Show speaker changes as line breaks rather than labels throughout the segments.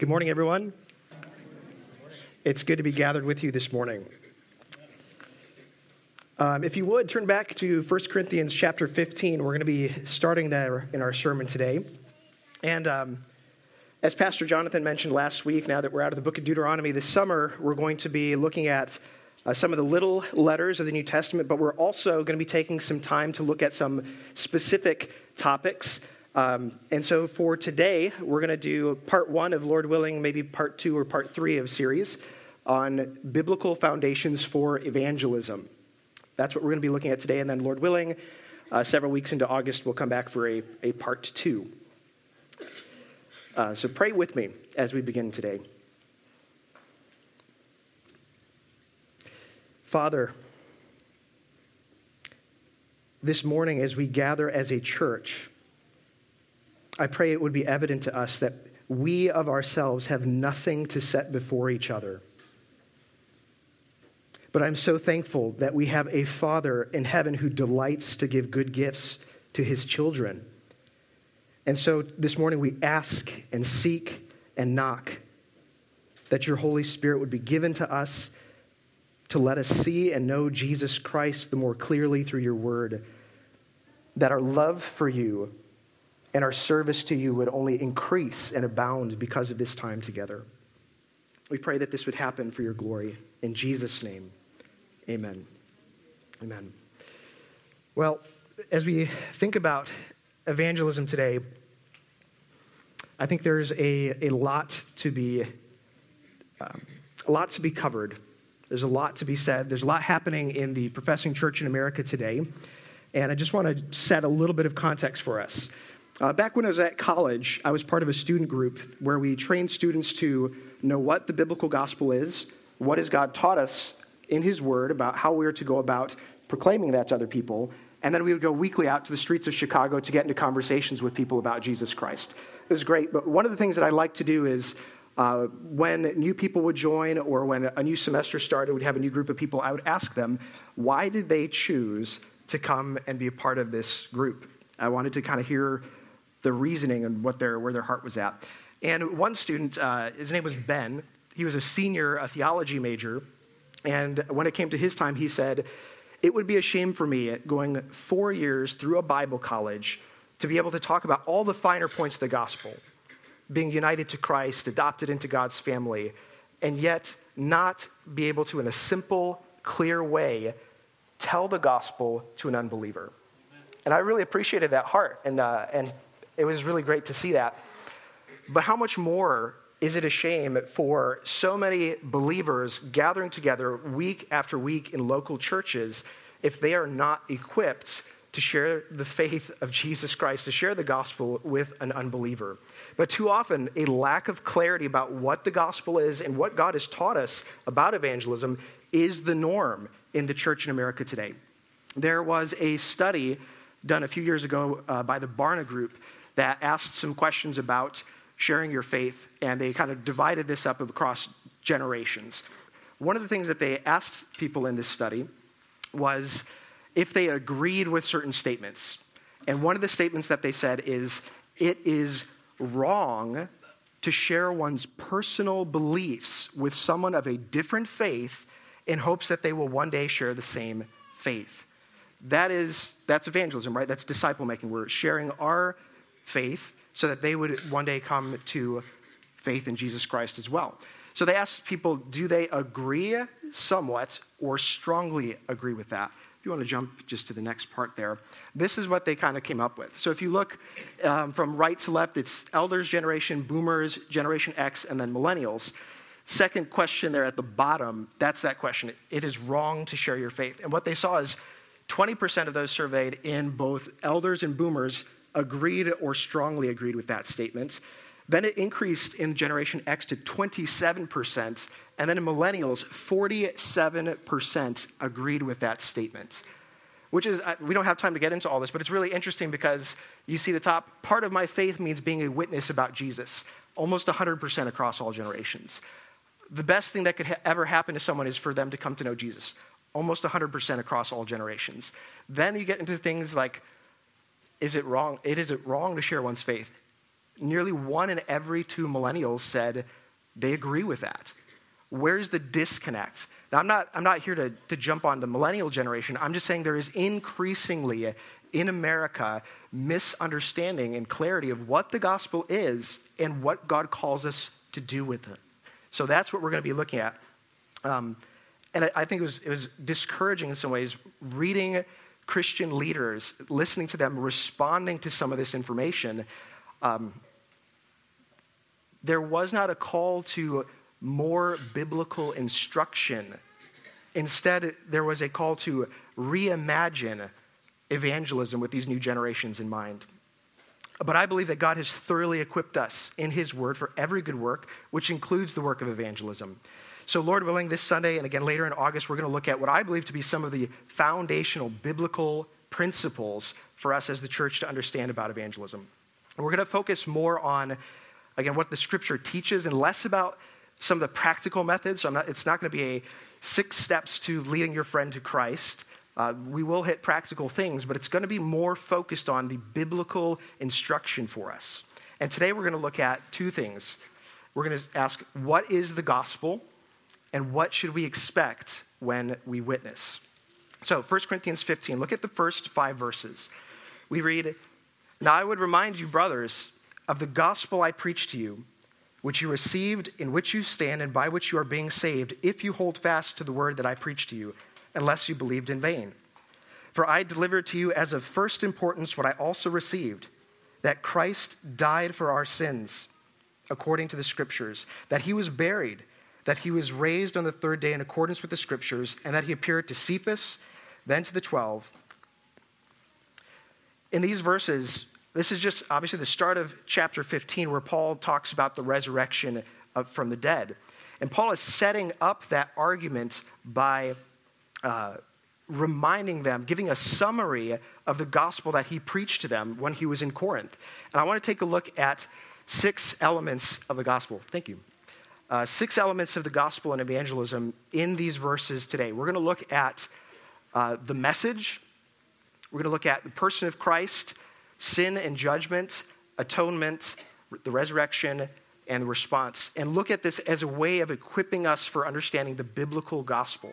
Good morning, everyone. It's good to be gathered with you this morning. Um, if you would, turn back to 1 Corinthians chapter 15. We're going to be starting there in our sermon today. And um, as Pastor Jonathan mentioned last week, now that we're out of the book of Deuteronomy this summer, we're going to be looking at uh, some of the little letters of the New Testament, but we're also going to be taking some time to look at some specific topics. Um, and so for today, we're going to do part one of Lord willing, maybe part two or part three of series on biblical foundations for evangelism. That's what we're going to be looking at today. And then, Lord willing, uh, several weeks into August, we'll come back for a, a part two. Uh, so pray with me as we begin today. Father, this morning as we gather as a church, I pray it would be evident to us that we of ourselves have nothing to set before each other. But I'm so thankful that we have a Father in heaven who delights to give good gifts to his children. And so this morning we ask and seek and knock that your Holy Spirit would be given to us to let us see and know Jesus Christ the more clearly through your word. That our love for you and our service to you would only increase and abound because of this time together. We pray that this would happen for your glory. In Jesus' name. Amen. Amen. Well, as we think about evangelism today, I think there's a, a lot to be um, a lot to be covered. There's a lot to be said. There's a lot happening in the professing church in America today, and I just want to set a little bit of context for us. Uh, back when I was at college, I was part of a student group where we trained students to know what the biblical gospel is, what has God taught us in His Word about how we are to go about proclaiming that to other people. And then we would go weekly out to the streets of Chicago to get into conversations with people about Jesus Christ. It was great. But one of the things that I like to do is uh, when new people would join or when a new semester started, we'd have a new group of people, I would ask them, why did they choose to come and be a part of this group? I wanted to kind of hear the reasoning and what their, where their heart was at. And one student, uh, his name was Ben, he was a senior a theology major and when it came to his time, he said, It would be a shame for me going four years through a Bible college to be able to talk about all the finer points of the gospel, being united to Christ, adopted into God's family, and yet not be able to, in a simple, clear way, tell the gospel to an unbeliever. And I really appreciated that heart, and, uh, and it was really great to see that. But how much more is it a shame for so many believers gathering together week after week in local churches if they are not equipped to share the faith of Jesus Christ, to share the gospel with an unbeliever? But too often, a lack of clarity about what the gospel is and what God has taught us about evangelism is the norm in the church in America today. There was a study done a few years ago uh, by the Barna Group that asked some questions about sharing your faith, and they kind of divided this up across generations. One of the things that they asked people in this study was if they agreed with certain statements. And one of the statements that they said is it is wrong to share one's personal beliefs with someone of a different faith in hopes that they will one day share the same faith. That is that's evangelism, right? That's disciple making. We're sharing our faith so that they would one day come to faith in Jesus Christ as well. So they asked people, do they agree somewhat or strongly agree with that? If you want to jump just to the next part there, this is what they kind of came up with. So if you look um, from right to left, it's elders generation, boomers, generation X, and then millennials. Second question there at the bottom, that's that question. It is wrong to share your faith. And what they saw is 20% of those surveyed in both elders and boomers agreed or strongly agreed with that statement. Then it increased in Generation X to 27%, and then in millennials, 47% agreed with that statement. Which is, we don't have time to get into all this, but it's really interesting because you see the top part of my faith means being a witness about Jesus, almost 100% across all generations. The best thing that could ha- ever happen to someone is for them to come to know Jesus, almost 100% across all generations. Then you get into things like is it wrong? It is it wrong to share one's faith? nearly one in every two millennials said they agree with that. Where's the disconnect? Now, I'm not, I'm not here to, to jump on the millennial generation. I'm just saying there is increasingly in America misunderstanding and clarity of what the gospel is and what God calls us to do with it. So that's what we're going to be looking at. Um, and I, I think it was, it was discouraging in some ways reading Christian leaders, listening to them, responding to some of this information. Um, there was not a call to more biblical instruction. Instead, there was a call to reimagine evangelism with these new generations in mind. But I believe that God has thoroughly equipped us in His Word for every good work, which includes the work of evangelism. So, Lord willing, this Sunday and again later in August, we're going to look at what I believe to be some of the foundational biblical principles for us as the church to understand about evangelism. And we're going to focus more on, again, what the Scripture teaches and less about some of the practical methods. So not, it's not going to be a six steps to leading your friend to Christ. Uh, we will hit practical things, but it's going to be more focused on the biblical instruction for us. And today we're going to look at two things. We're going to ask, what is the gospel? And what should we expect when we witness? So, 1 Corinthians 15, look at the first five verses. We read, Now I would remind you, brothers, of the gospel I preached to you which you received, in which you stand, and by which you are being saved, if you hold fast to the word that I preached to you, unless you believed in vain. For I delivered to you as of first importance what I also received that Christ died for our sins, according to the Scriptures, that he was buried, that he was raised on the third day in accordance with the Scriptures, and that he appeared to Cephas, then to the twelve. In these verses, this is just obviously the start of chapter 15 where Paul talks about the resurrection of, from the dead. And Paul is setting up that argument by uh, reminding them, giving a summary of the gospel that he preached to them when he was in Corinth. And I want to take a look at six elements of the gospel. Thank you. Uh, six elements of the gospel and evangelism in these verses today. We're going to look at uh, the message, we're going to look at the person of Christ sin and judgment, atonement, the resurrection, and the response, and look at this as a way of equipping us for understanding the biblical gospel.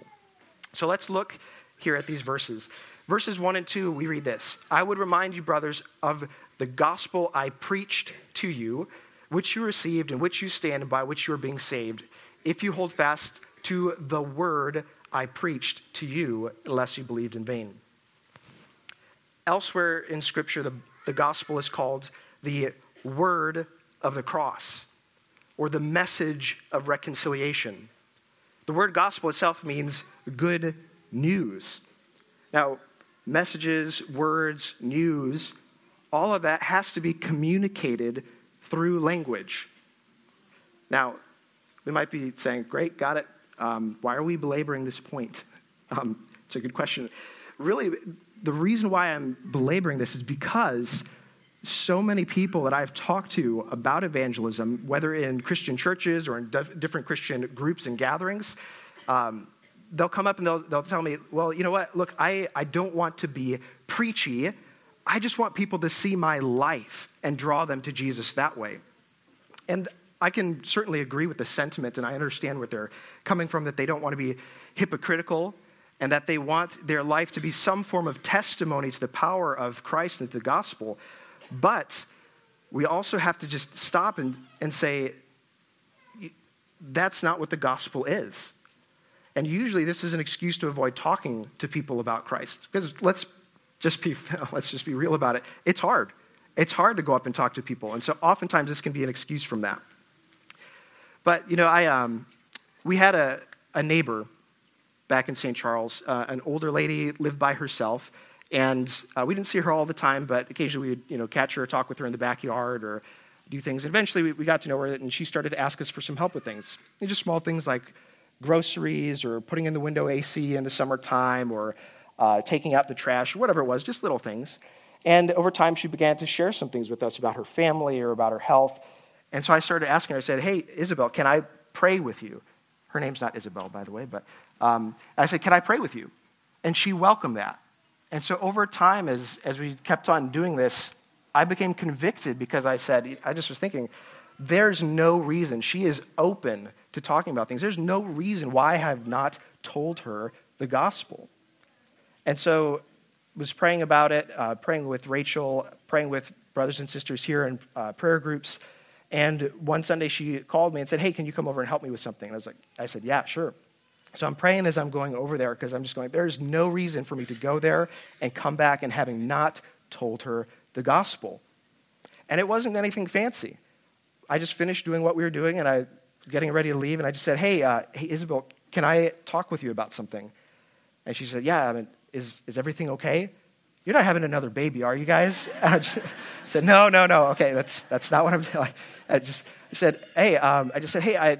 So let's look here at these verses. Verses 1 and 2, we read this I would remind you, brothers, of the gospel I preached to you, which you received, in which you stand, and by which you are being saved, if you hold fast to the word I preached to you, unless you believed in vain. Elsewhere in Scripture, the the gospel is called the word of the cross or the message of reconciliation. The word gospel itself means good news. Now, messages, words, news, all of that has to be communicated through language. Now, we might be saying, Great, got it. Um, why are we belaboring this point? Um, it's a good question. Really, the reason why I'm belaboring this is because so many people that I've talked to about evangelism, whether in Christian churches or in different Christian groups and gatherings, um, they'll come up and they'll, they'll tell me, well, you know what? Look, I, I don't want to be preachy. I just want people to see my life and draw them to Jesus that way. And I can certainly agree with the sentiment, and I understand where they're coming from that they don't want to be hypocritical and that they want their life to be some form of testimony to the power of Christ and the gospel. But we also have to just stop and, and say, that's not what the gospel is. And usually this is an excuse to avoid talking to people about Christ. Because let's just be, let's just be real about it. It's hard. It's hard to go up and talk to people. And so oftentimes this can be an excuse from that. But, you know, I, um, we had a, a neighbor back in St. Charles, uh, an older lady lived by herself. And uh, we didn't see her all the time, but occasionally we would you know, catch her, talk with her in the backyard, or do things. And eventually we, we got to know her, and she started to ask us for some help with things. And just small things like groceries, or putting in the window AC in the summertime, or uh, taking out the trash, or whatever it was, just little things. And over time, she began to share some things with us about her family or about her health. And so I started asking her, I said, Hey, Isabel, can I pray with you? Her name's not Isabel, by the way, but um, I said, Can I pray with you? And she welcomed that. And so over time, as, as we kept on doing this, I became convicted because I said, I just was thinking, there's no reason. She is open to talking about things. There's no reason why I have not told her the gospel. And so was praying about it, uh, praying with Rachel, praying with brothers and sisters here in uh, prayer groups. And one Sunday she called me and said, Hey, can you come over and help me with something? And I was like, I said, Yeah, sure. So I'm praying as I'm going over there because I'm just going, there's no reason for me to go there and come back and having not told her the gospel. And it wasn't anything fancy. I just finished doing what we were doing and I getting ready to leave and I just said, Hey, uh, hey Isabel, can I talk with you about something? And she said, Yeah, I mean, is, is everything okay? You're not having another baby, are you guys? And I just said, No, no, no. Okay, that's, that's not what I'm doing. I just said, Hey, um, I just said, Hey, I,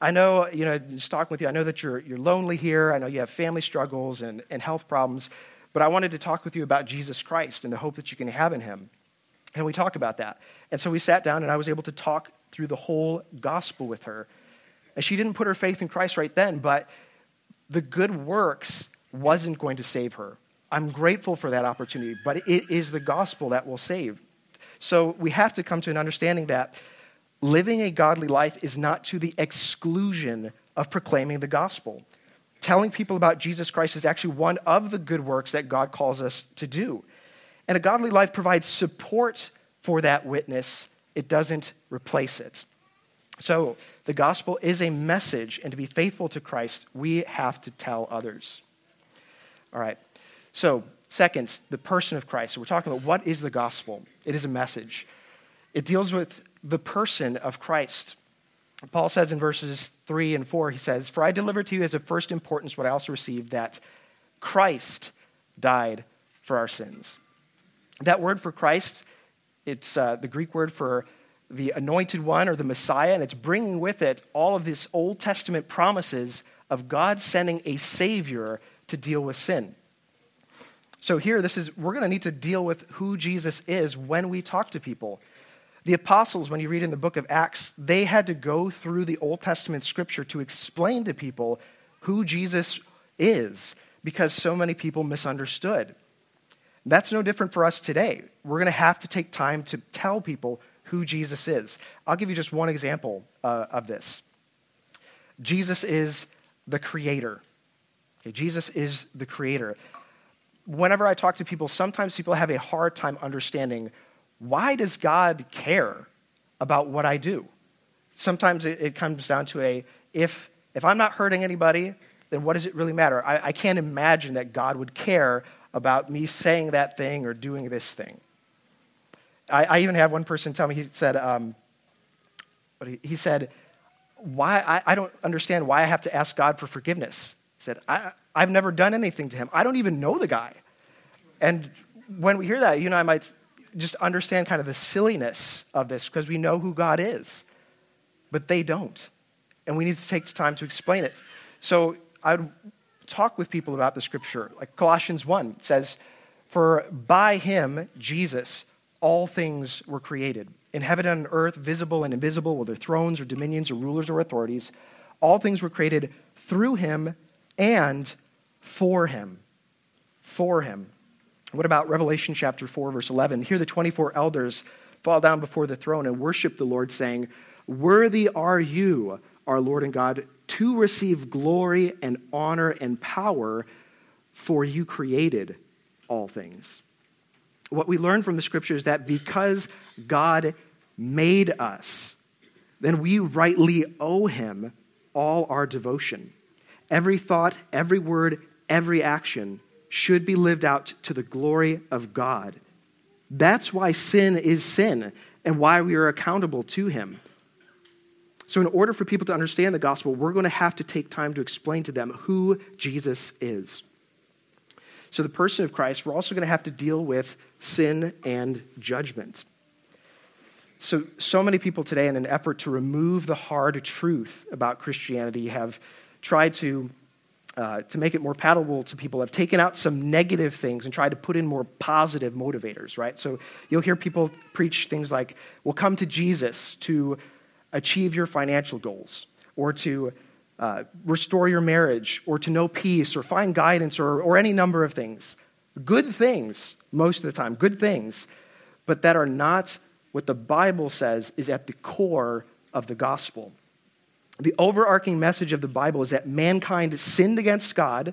I know, you know, just talking with you, I know that you're, you're lonely here. I know you have family struggles and, and health problems, but I wanted to talk with you about Jesus Christ and the hope that you can have in him. And we talked about that. And so we sat down and I was able to talk through the whole gospel with her. And she didn't put her faith in Christ right then, but the good works wasn't going to save her. I'm grateful for that opportunity, but it is the gospel that will save. So we have to come to an understanding that living a godly life is not to the exclusion of proclaiming the gospel. Telling people about Jesus Christ is actually one of the good works that God calls us to do. And a godly life provides support for that witness, it doesn't replace it. So, the gospel is a message, and to be faithful to Christ, we have to tell others. All right. So, second, the person of Christ. So, we're talking about what is the gospel? It is a message. It deals with the person of Christ. Paul says in verses 3 and 4, he says, For I delivered to you as of first importance what I also received, that Christ died for our sins. That word for Christ, it's uh, the Greek word for the anointed one or the Messiah, and it's bringing with it all of these Old Testament promises of God sending a Savior to deal with sin. So here, this is, we're going to need to deal with who Jesus is when we talk to people. The apostles, when you read in the book of Acts, they had to go through the Old Testament scripture to explain to people who Jesus is because so many people misunderstood. That's no different for us today. We're going to have to take time to tell people who Jesus is. I'll give you just one example uh, of this. Jesus is the creator. Okay, Jesus is the creator. Whenever I talk to people, sometimes people have a hard time understanding why does God care about what I do? Sometimes it, it comes down to a if, if I'm not hurting anybody, then what does it really matter? I, I can't imagine that God would care about me saying that thing or doing this thing. I, I even had one person tell me, he said, um, but he, he said, why, I, I, don't understand why I have to ask God for forgiveness. Said, I, I've never done anything to him. I don't even know the guy. And when we hear that, you know, I might just understand kind of the silliness of this because we know who God is, but they don't. And we need to take time to explain it. So I would talk with people about the scripture. Like Colossians 1 says, For by him, Jesus, all things were created. In heaven and on earth, visible and invisible, whether thrones or dominions or rulers or authorities, all things were created through him and for him. For him. What about Revelation chapter 4, verse 11? Here the 24 elders fall down before the throne and worship the Lord, saying, Worthy are you, our Lord and God, to receive glory and honor and power, for you created all things. What we learn from the scripture is that because God made us, then we rightly owe him all our devotion. Every thought, every word, every action should be lived out to the glory of God. That's why sin is sin and why we are accountable to Him. So, in order for people to understand the gospel, we're going to have to take time to explain to them who Jesus is. So, the person of Christ, we're also going to have to deal with sin and judgment. So, so many people today, in an effort to remove the hard truth about Christianity, have tried to uh, to make it more palatable to people, have taken out some negative things and tried to put in more positive motivators, right? So you'll hear people preach things like, well, come to Jesus to achieve your financial goals, or to uh, restore your marriage, or to know peace, or find guidance, or, or any number of things. Good things, most of the time, good things. but that are not what the Bible says is at the core of the gospel. The overarching message of the Bible is that mankind sinned against God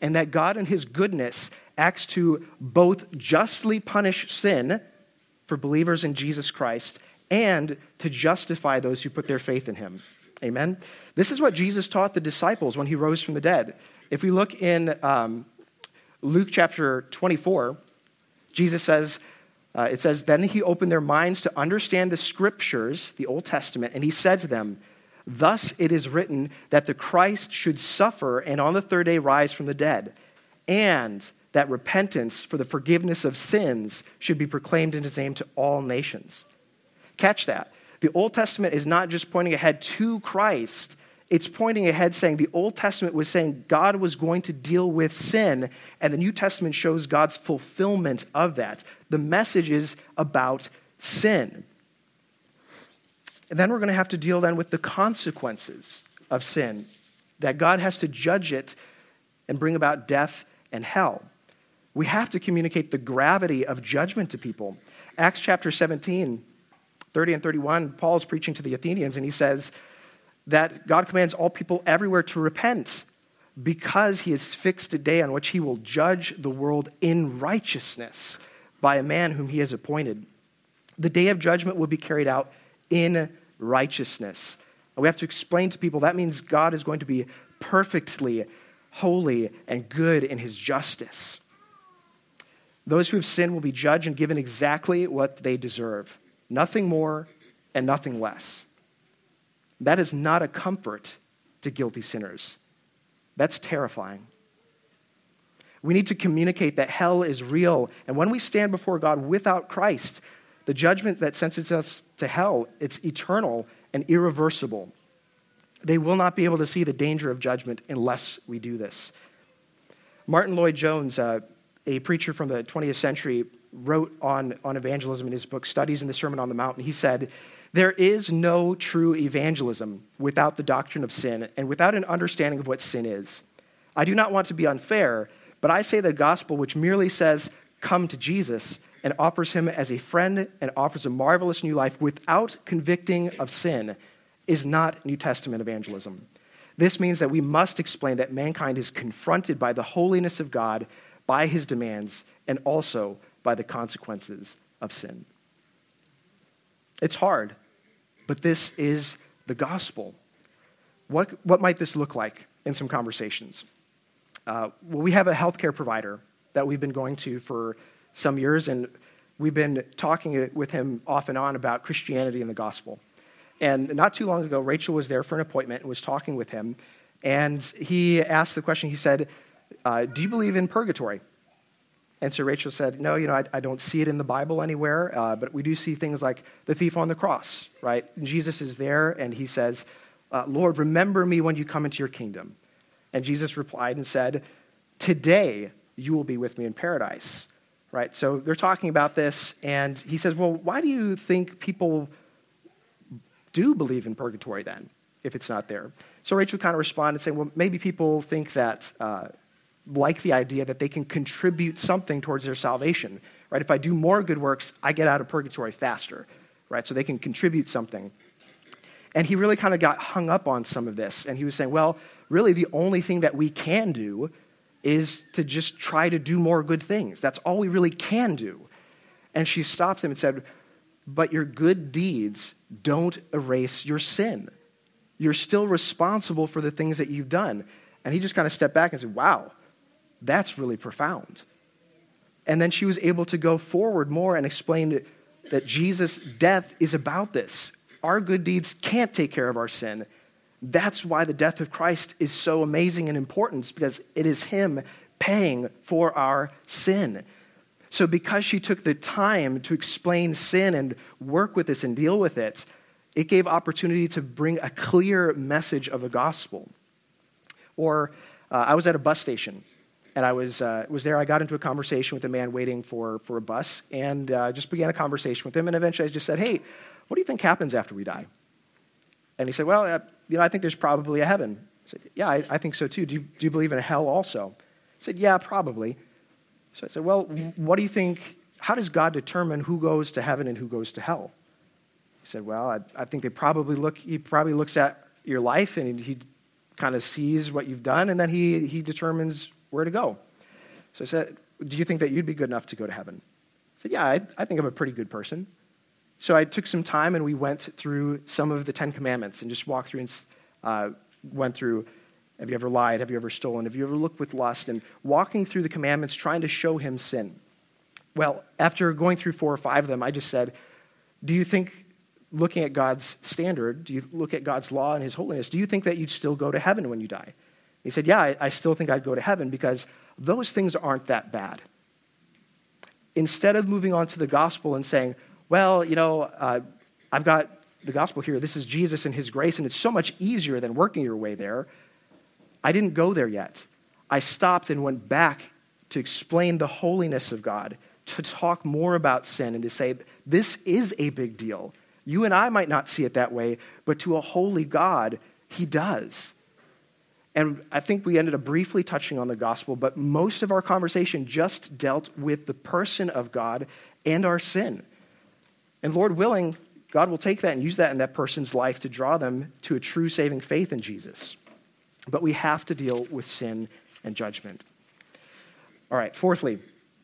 and that God, in his goodness, acts to both justly punish sin for believers in Jesus Christ and to justify those who put their faith in him. Amen? This is what Jesus taught the disciples when he rose from the dead. If we look in um, Luke chapter 24, Jesus says, uh, it says, Then he opened their minds to understand the scriptures, the Old Testament, and he said to them, Thus it is written that the Christ should suffer and on the third day rise from the dead, and that repentance for the forgiveness of sins should be proclaimed in his name to all nations. Catch that. The Old Testament is not just pointing ahead to Christ, it's pointing ahead saying the Old Testament was saying God was going to deal with sin, and the New Testament shows God's fulfillment of that. The message is about sin. And then we're going to have to deal then with the consequences of sin, that God has to judge it and bring about death and hell. We have to communicate the gravity of judgment to people. Acts chapter 17, 30 and 31, Paul is preaching to the Athenians, and he says that God commands all people everywhere to repent because he has fixed a day on which he will judge the world in righteousness by a man whom he has appointed. The day of judgment will be carried out in righteousness. And we have to explain to people that means God is going to be perfectly holy and good in his justice. Those who have sinned will be judged and given exactly what they deserve nothing more and nothing less. That is not a comfort to guilty sinners. That's terrifying. We need to communicate that hell is real. And when we stand before God without Christ, the judgment that sentences us to hell, it's eternal and irreversible. They will not be able to see the danger of judgment unless we do this. Martyn Lloyd-Jones, uh, a preacher from the 20th century, wrote on, on evangelism in his book, Studies in the Sermon on the Mount. He said, There is no true evangelism without the doctrine of sin and without an understanding of what sin is. I do not want to be unfair, but I say the gospel which merely says, Come to Jesus, and offers him as a friend and offers a marvelous new life without convicting of sin is not New Testament evangelism. This means that we must explain that mankind is confronted by the holiness of God, by his demands, and also by the consequences of sin. It's hard, but this is the gospel. What, what might this look like in some conversations? Uh, well, we have a healthcare provider that we've been going to for some years, and we've been talking with him off and on about Christianity and the gospel. And not too long ago, Rachel was there for an appointment and was talking with him, and he asked the question. He said, uh, "Do you believe in purgatory?" And so Rachel said, No, you know, I, I don't see it in the Bible anywhere, uh, but we do see things like the thief on the cross, right? Jesus is there and he says, uh, Lord, remember me when you come into your kingdom. And Jesus replied and said, Today you will be with me in paradise right? So they're talking about this, and he says, Well, why do you think people do believe in purgatory then, if it's not there? So Rachel kind of responded saying, Well, maybe people think that, uh, like the idea that they can contribute something towards their salvation, right? If I do more good works, I get out of purgatory faster, right? So they can contribute something. And he really kind of got hung up on some of this, and he was saying, Well, really, the only thing that we can do is to just try to do more good things. That's all we really can do. And she stopped him and said, But your good deeds don't erase your sin. You're still responsible for the things that you've done. And he just kind of stepped back and said, Wow, that's really profound. And then she was able to go forward more and explain that Jesus' death is about this. Our good deeds can't take care of our sin. That's why the death of Christ is so amazing and important, because it is Him paying for our sin. So, because she took the time to explain sin and work with this and deal with it, it gave opportunity to bring a clear message of the gospel. Or, uh, I was at a bus station and I was, uh, was there. I got into a conversation with a man waiting for, for a bus and uh, just began a conversation with him. And eventually I just said, Hey, what do you think happens after we die? And he said, Well, uh, you know, I think there's probably a heaven. I said, Yeah, I, I think so too. Do you, do you believe in a hell also? He said, Yeah, probably. So I said, Well, what do you think How does God determine who goes to heaven and who goes to hell? He said, Well, I, I think they probably look, he probably looks at your life and he kind of sees what you've done and then he, he determines where to go. So I said, Do you think that you'd be good enough to go to heaven? I said, Yeah, I, I think I'm a pretty good person. So I took some time and we went through some of the Ten Commandments and just walked through and uh, went through have you ever lied? Have you ever stolen? Have you ever looked with lust? And walking through the commandments, trying to show him sin. Well, after going through four or five of them, I just said, Do you think, looking at God's standard, do you look at God's law and his holiness, do you think that you'd still go to heaven when you die? He said, Yeah, I, I still think I'd go to heaven because those things aren't that bad. Instead of moving on to the gospel and saying, Well, you know, uh, I've got the gospel here. This is Jesus and his grace, and it's so much easier than working your way there. I didn't go there yet. I stopped and went back to explain the holiness of God, to talk more about sin, and to say, this is a big deal. You and I might not see it that way, but to a holy God, he does. And I think we ended up briefly touching on the gospel, but most of our conversation just dealt with the person of God and our sin. And Lord willing, God will take that and use that in that person's life to draw them to a true saving faith in Jesus. But we have to deal with sin and judgment. All right, fourthly,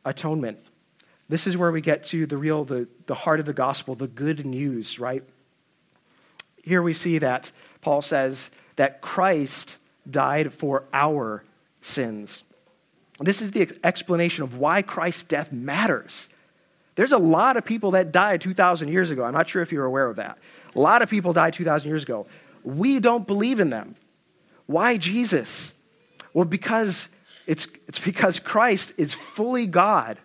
atonement. This is where we get to the real, the, the heart of the gospel, the good news, right? Here we see that Paul says that Christ died for our sins. This is the explanation of why Christ's death matters. There's a lot of people that died 2,000 years ago. I'm not sure if you're aware of that. A lot of people died 2,000 years ago. We don't believe in them. Why Jesus? Well, because it's, it's because Christ is fully God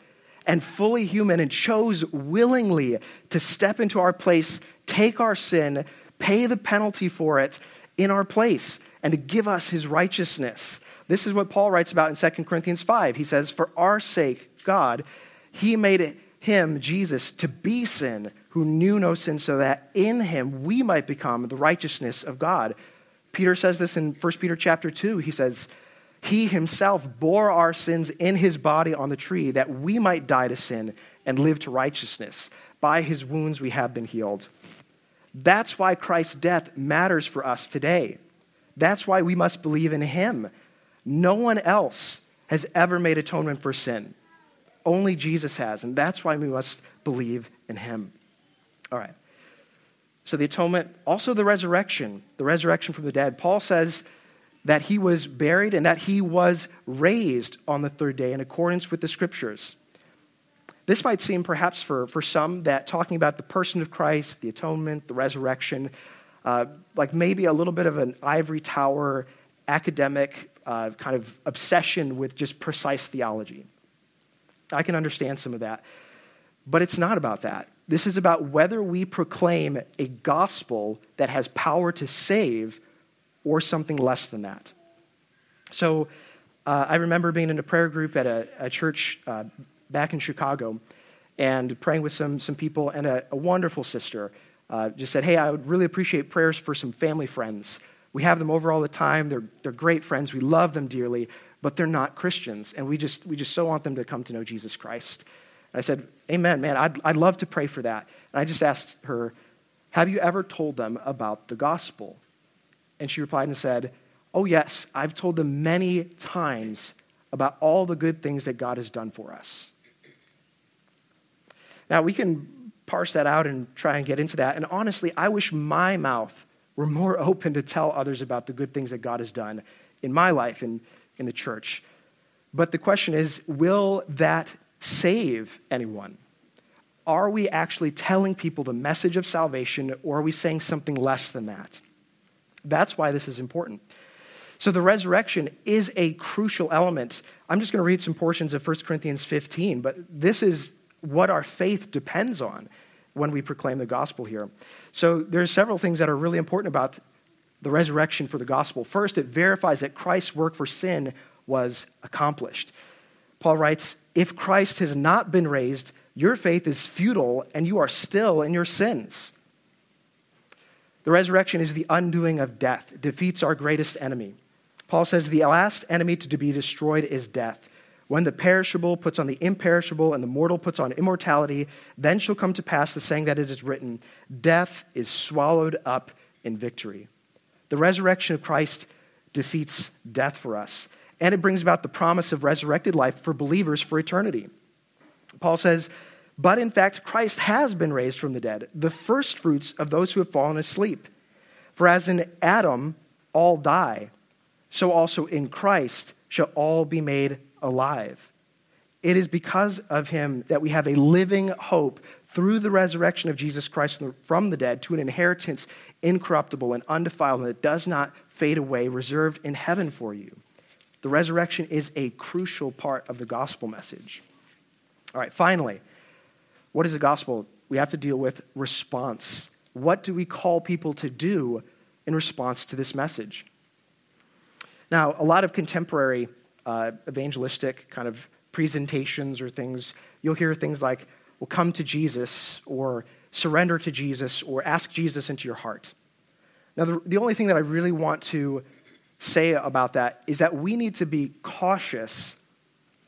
and fully human and chose willingly to step into our place, take our sin, pay the penalty for it in our place, and to give us his righteousness. This is what Paul writes about in 2 Corinthians 5. He says, For our sake, God, he made him, Jesus, to be sin who knew no sin, so that in him we might become the righteousness of God. Peter says this in 1 Peter chapter 2. He says, He himself bore our sins in his body on the tree that we might die to sin and live to righteousness. By his wounds we have been healed. That's why Christ's death matters for us today. That's why we must believe in him. No one else has ever made atonement for sin. Only Jesus has, and that's why we must believe in him. All right. So the atonement, also the resurrection, the resurrection from the dead. Paul says that he was buried and that he was raised on the third day in accordance with the scriptures. This might seem, perhaps, for, for some, that talking about the person of Christ, the atonement, the resurrection, uh, like maybe a little bit of an ivory tower academic uh, kind of obsession with just precise theology. I can understand some of that. But it's not about that. This is about whether we proclaim a gospel that has power to save or something less than that. So uh, I remember being in a prayer group at a, a church uh, back in Chicago and praying with some, some people, and a, a wonderful sister uh, just said, Hey, I would really appreciate prayers for some family friends. We have them over all the time. They're, they're great friends. We love them dearly, but they're not Christians. And we just, we just so want them to come to know Jesus Christ. And I said, Amen, man, I'd, I'd love to pray for that. And I just asked her, Have you ever told them about the gospel? And she replied and said, Oh, yes, I've told them many times about all the good things that God has done for us. Now, we can parse that out and try and get into that. And honestly, I wish my mouth were more open to tell others about the good things that God has done in my life and in the church. But the question is will that save anyone? Are we actually telling people the message of salvation, or are we saying something less than that? That's why this is important. So, the resurrection is a crucial element. I'm just going to read some portions of 1 Corinthians 15, but this is what our faith depends on when we proclaim the gospel here. So, there are several things that are really important about the resurrection for the gospel. First, it verifies that Christ's work for sin was accomplished. Paul writes, If Christ has not been raised, your faith is futile and you are still in your sins. The resurrection is the undoing of death, it defeats our greatest enemy. Paul says the last enemy to be destroyed is death. When the perishable puts on the imperishable and the mortal puts on immortality, then shall come to pass the saying that it is written Death is swallowed up in victory. The resurrection of Christ defeats death for us, and it brings about the promise of resurrected life for believers for eternity. Paul says, But in fact, Christ has been raised from the dead, the first fruits of those who have fallen asleep. For as in Adam all die, so also in Christ shall all be made alive. It is because of him that we have a living hope through the resurrection of Jesus Christ from the dead to an inheritance incorruptible and undefiled and that does not fade away, reserved in heaven for you. The resurrection is a crucial part of the gospel message. All right, finally, what is the gospel? We have to deal with response. What do we call people to do in response to this message? Now, a lot of contemporary uh, evangelistic kind of presentations or things, you'll hear things like, well, come to Jesus, or surrender to Jesus, or ask Jesus into your heart. Now, the, the only thing that I really want to say about that is that we need to be cautious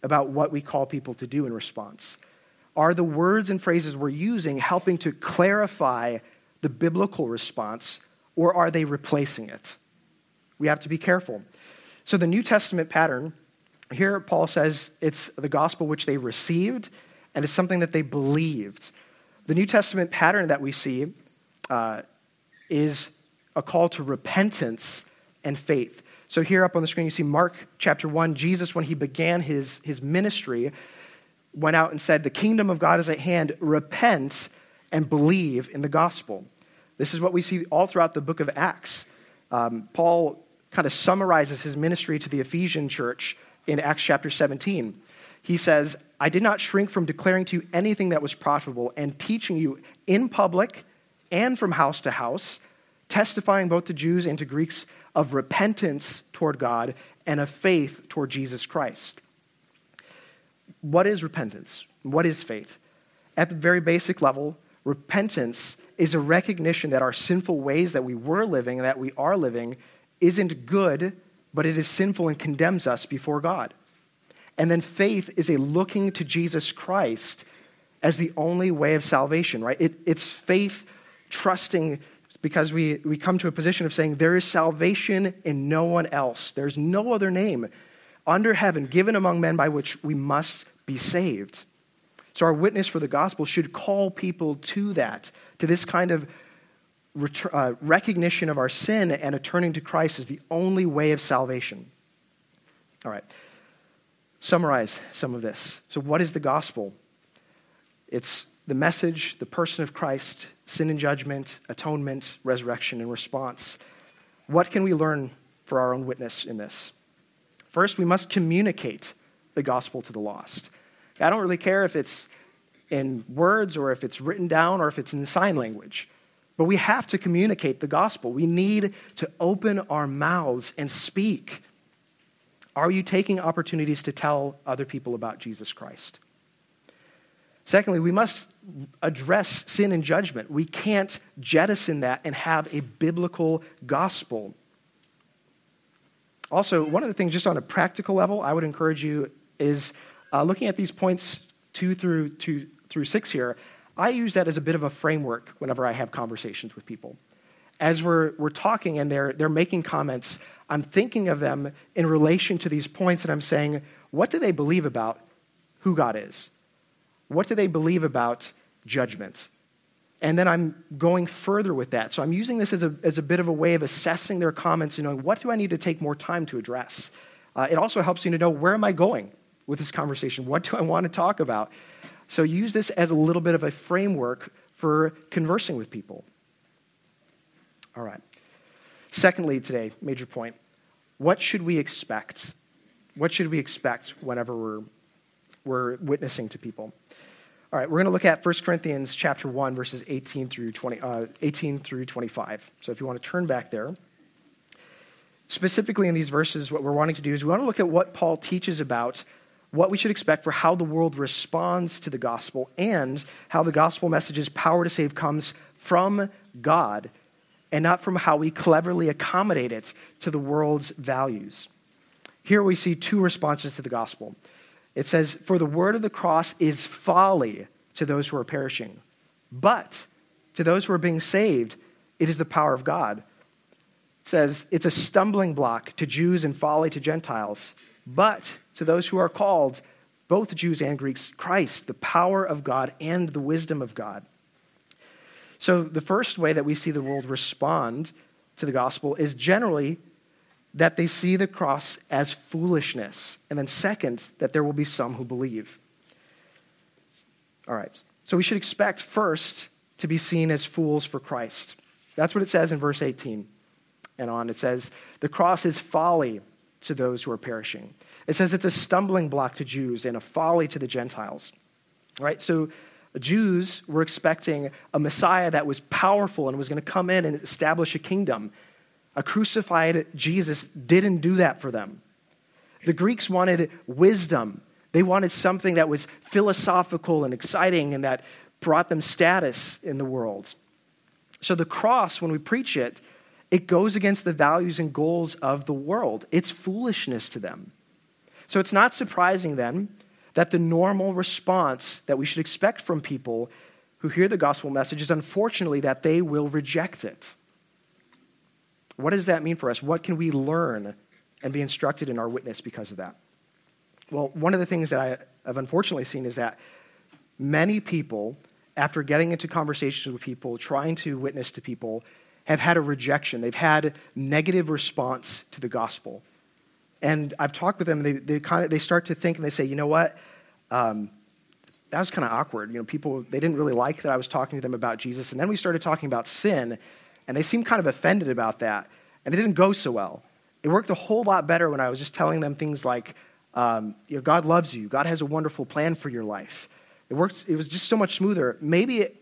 about what we call people to do in response. Are the words and phrases we're using helping to clarify the biblical response, or are they replacing it? We have to be careful. So, the New Testament pattern here, Paul says it's the gospel which they received, and it's something that they believed. The New Testament pattern that we see uh, is a call to repentance and faith. So, here up on the screen, you see Mark chapter 1. Jesus, when he began his, his ministry, went out and said, The kingdom of God is at hand. Repent and believe in the gospel. This is what we see all throughout the book of Acts. Um, Paul kind of summarizes his ministry to the Ephesian church in Acts chapter 17. He says, I did not shrink from declaring to you anything that was profitable and teaching you in public and from house to house, testifying both to Jews and to Greeks of repentance toward God and of faith toward Jesus Christ. What is repentance? What is faith? At the very basic level, repentance is a recognition that our sinful ways that we were living and that we are living isn't good but it is sinful and condemns us before God. And then faith is a looking to Jesus Christ as the only way of salvation, right? It, it's faith trusting because we, we come to a position of saying there is salvation in no one else. There's no other name under heaven given among men by which we must be saved. So our witness for the gospel should call people to that, to this kind of uh, recognition of our sin and a turning to Christ as the only way of salvation. All right. Summarize some of this. So, what is the gospel? It's the message, the person of Christ, sin and judgment, atonement, resurrection, and response. What can we learn for our own witness in this? First, we must communicate the gospel to the lost. I don't really care if it's in words or if it's written down or if it's in sign language. But we have to communicate the gospel. We need to open our mouths and speak. Are you taking opportunities to tell other people about Jesus Christ? Secondly, we must address sin and judgment. We can't jettison that and have a biblical gospel. Also, one of the things, just on a practical level, I would encourage you is uh, looking at these points two through, two through six here. I use that as a bit of a framework whenever I have conversations with people. As we're, we're talking and they're, they're making comments, I'm thinking of them in relation to these points and I'm saying, what do they believe about who God is? What do they believe about judgment? And then I'm going further with that. So I'm using this as a, as a bit of a way of assessing their comments and knowing what do I need to take more time to address. Uh, it also helps you to know where am I going with this conversation? What do I want to talk about? So use this as a little bit of a framework for conversing with people. All right. Secondly, today, major point what should we expect? What should we expect whenever we're, we're witnessing to people? All right, we're going to look at 1 Corinthians chapter 1, verses 18 through, 20, uh, 18 through 25. So if you want to turn back there. Specifically in these verses, what we're wanting to do is we want to look at what Paul teaches about what we should expect for how the world responds to the gospel and how the gospel message's power to save comes from God and not from how we cleverly accommodate it to the world's values. Here we see two responses to the gospel. It says, For the word of the cross is folly to those who are perishing, but to those who are being saved, it is the power of God. It says, It's a stumbling block to Jews and folly to Gentiles, but to those who are called, both Jews and Greeks, Christ, the power of God and the wisdom of God. So, the first way that we see the world respond to the gospel is generally that they see the cross as foolishness. And then, second, that there will be some who believe. All right. So, we should expect first to be seen as fools for Christ. That's what it says in verse 18 and on. It says, The cross is folly to those who are perishing. It says it's a stumbling block to Jews and a folly to the Gentiles. All right? So, Jews were expecting a Messiah that was powerful and was going to come in and establish a kingdom. A crucified Jesus didn't do that for them. The Greeks wanted wisdom. They wanted something that was philosophical and exciting and that brought them status in the world. So the cross, when we preach it, it goes against the values and goals of the world. It's foolishness to them. So it's not surprising then that the normal response that we should expect from people who hear the gospel message is unfortunately that they will reject it. What does that mean for us? What can we learn and be instructed in our witness because of that? Well, one of the things that I have unfortunately seen is that many people, after getting into conversations with people, trying to witness to people, have had a rejection. They've had negative response to the gospel. And I've talked with them, they, they, kind of, they start to think and they say, you know what? Um, that was kind of awkward. You know, people, they didn't really like that I was talking to them about Jesus. And then we started talking about sin, and they seemed kind of offended about that. And it didn't go so well. It worked a whole lot better when I was just telling them things like, um, you know, God loves you. God has a wonderful plan for your life. It works. It was just so much smoother. Maybe it,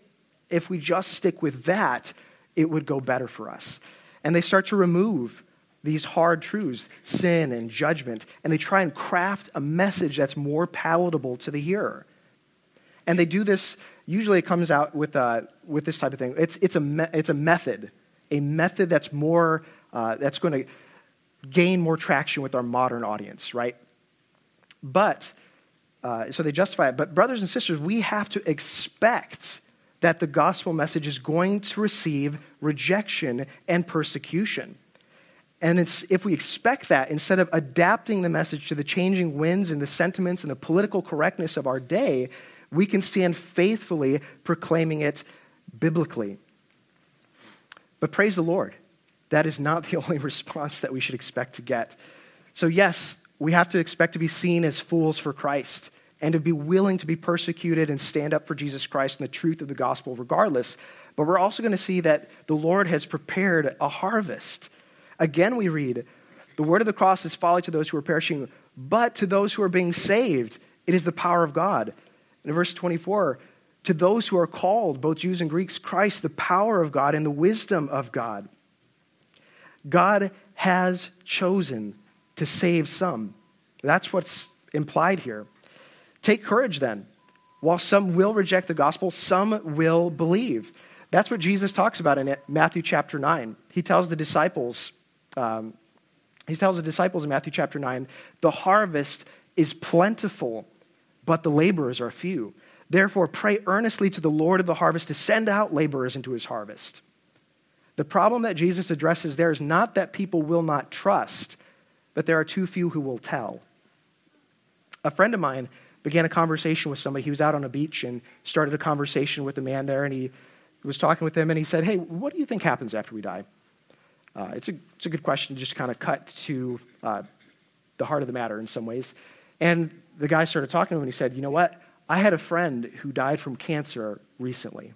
if we just stick with that, it would go better for us. And they start to remove these hard truths, sin and judgment, and they try and craft a message that's more palatable to the hearer. And they do this, usually it comes out with, uh, with this type of thing. It's, it's, a, me- it's a method, a method that's more, uh, that's going to gain more traction with our modern audience, right? But, uh, so they justify it. But, brothers and sisters, we have to expect that the gospel message is going to receive rejection and persecution. And if we expect that, instead of adapting the message to the changing winds and the sentiments and the political correctness of our day, we can stand faithfully proclaiming it biblically. But praise the Lord, that is not the only response that we should expect to get. So, yes, we have to expect to be seen as fools for Christ and to be willing to be persecuted and stand up for Jesus Christ and the truth of the gospel regardless. But we're also going to see that the Lord has prepared a harvest. Again, we read, The word of the cross is folly to those who are perishing, but to those who are being saved, it is the power of God. In verse 24, to those who are called, both Jews and Greeks, Christ, the power of God and the wisdom of God. God has chosen to save some. That's what's implied here. Take courage then. While some will reject the gospel, some will believe. That's what Jesus talks about in Matthew chapter 9. He tells the disciples, um, he tells the disciples in Matthew chapter 9, the harvest is plentiful, but the laborers are few. Therefore, pray earnestly to the Lord of the harvest to send out laborers into his harvest. The problem that Jesus addresses there is not that people will not trust, but there are too few who will tell. A friend of mine began a conversation with somebody. He was out on a beach and started a conversation with a man there, and he was talking with him, and he said, Hey, what do you think happens after we die? Uh, it's, a, it's a good question to just kind of cut to uh, the heart of the matter in some ways. And the guy started talking to him, and he said, You know what? I had a friend who died from cancer recently.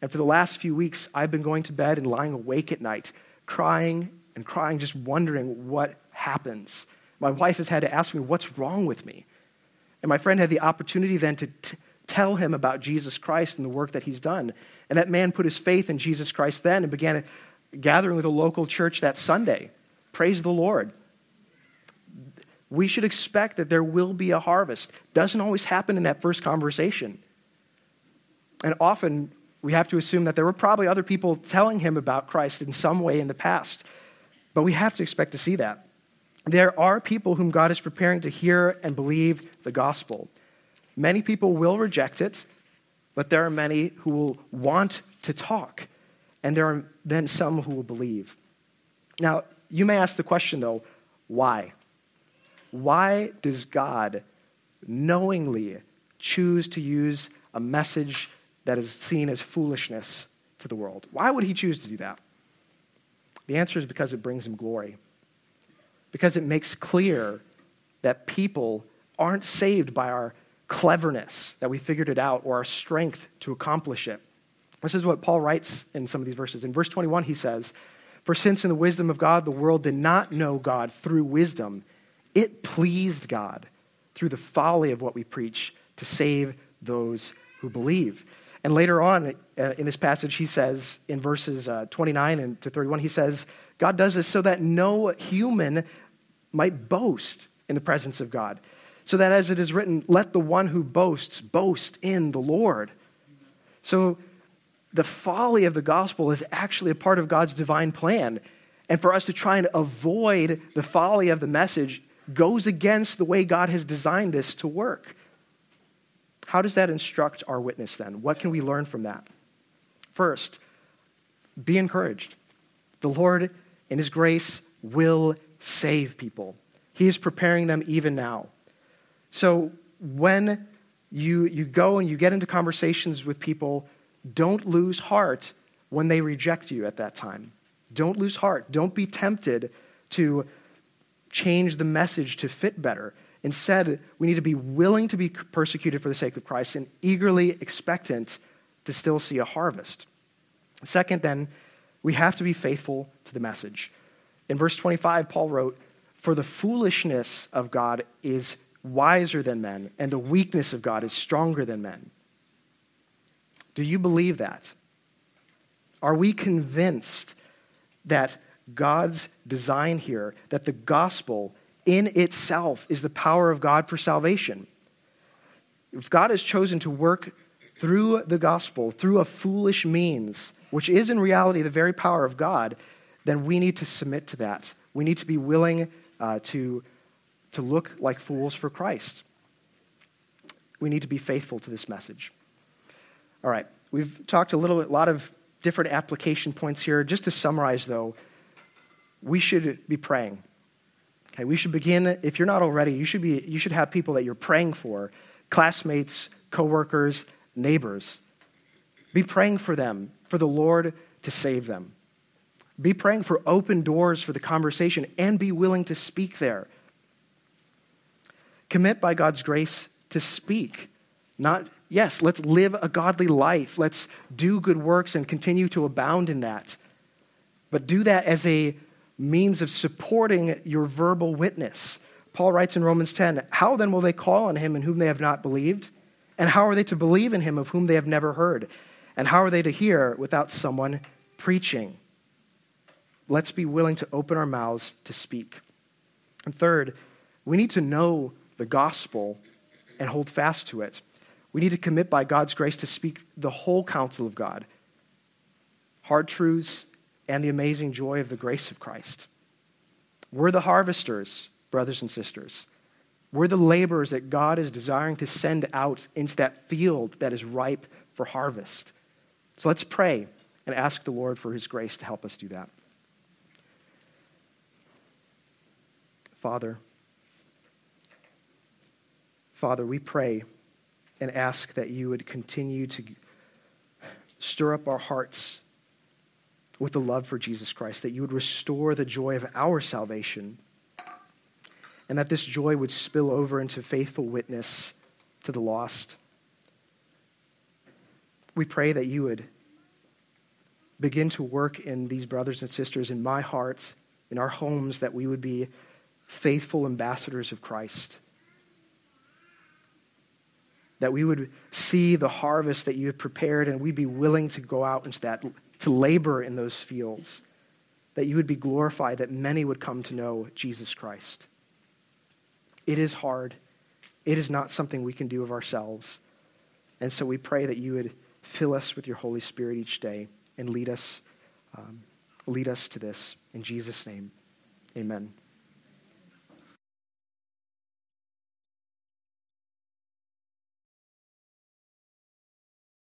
And for the last few weeks, I've been going to bed and lying awake at night, crying and crying, just wondering what happens. My wife has had to ask me, What's wrong with me? And my friend had the opportunity then to t- tell him about Jesus Christ and the work that he's done. And that man put his faith in Jesus Christ then and began gathering with a local church that Sunday. Praise the Lord. We should expect that there will be a harvest. Doesn't always happen in that first conversation. And often we have to assume that there were probably other people telling him about Christ in some way in the past. But we have to expect to see that. there are people whom God is preparing to hear and believe the gospel. Many people will reject it, but there are many who will want to talk, and there are then some who will believe. Now, you may ask the question, though, why? Why does God knowingly choose to use a message that is seen as foolishness to the world? Why would he choose to do that? The answer is because it brings him glory. Because it makes clear that people aren't saved by our cleverness, that we figured it out, or our strength to accomplish it. This is what Paul writes in some of these verses. In verse 21, he says, For since in the wisdom of God the world did not know God through wisdom, it pleased God through the folly of what we preach to save those who believe. And later on uh, in this passage, he says in verses uh, 29 and to 31, he says, God does this so that no human might boast in the presence of God. So that as it is written, let the one who boasts boast in the Lord. So the folly of the gospel is actually a part of God's divine plan. And for us to try and avoid the folly of the message goes against the way God has designed this to work. How does that instruct our witness then? What can we learn from that? First, be encouraged. The Lord, in His grace, will save people. He is preparing them even now. So when you, you go and you get into conversations with people, don't lose heart when they reject you at that time. Don't lose heart. Don't be tempted to change the message to fit better. Instead, we need to be willing to be persecuted for the sake of Christ and eagerly expectant to still see a harvest. Second, then, we have to be faithful to the message. In verse 25, Paul wrote, For the foolishness of God is wiser than men, and the weakness of God is stronger than men. Do you believe that? Are we convinced that God's design here, that the gospel in itself is the power of God for salvation. If God has chosen to work through the gospel, through a foolish means, which is in reality the very power of God, then we need to submit to that. We need to be willing uh, to, to look like fools for Christ. We need to be faithful to this message. All right, we've talked a little bit, a lot of different application points here. Just to summarize, though, we should be praying. Okay, we should begin, if you're not already, you should, be, you should have people that you're praying for classmates, coworkers, neighbors. Be praying for them, for the Lord to save them. Be praying for open doors for the conversation and be willing to speak there. Commit by God's grace to speak. Not, yes, let's live a godly life. Let's do good works and continue to abound in that. But do that as a means of supporting your verbal witness. Paul writes in Romans 10 How then will they call on him in whom they have not believed? And how are they to believe in him of whom they have never heard? And how are they to hear without someone preaching? Let's be willing to open our mouths to speak. And third, we need to know the gospel and hold fast to it. We need to commit by God's grace to speak the whole counsel of God hard truths and the amazing joy of the grace of Christ. We're the harvesters, brothers and sisters. We're the laborers that God is desiring to send out into that field that is ripe for harvest. So let's pray and ask the Lord for his grace to help us do that. Father, Father, we pray and ask that you would continue to stir up our hearts with the love for Jesus Christ, that you would restore the joy of our salvation, and that this joy would spill over into faithful witness to the lost. We pray that you would begin to work in these brothers and sisters, in my heart, in our homes, that we would be faithful ambassadors of Christ. That we would see the harvest that you have prepared and we'd be willing to go out into that to labor in those fields, that you would be glorified, that many would come to know Jesus Christ. It is hard. It is not something we can do of ourselves. And so we pray that you would fill us with your Holy Spirit each day and lead us, um, lead us to this. In Jesus' name, amen.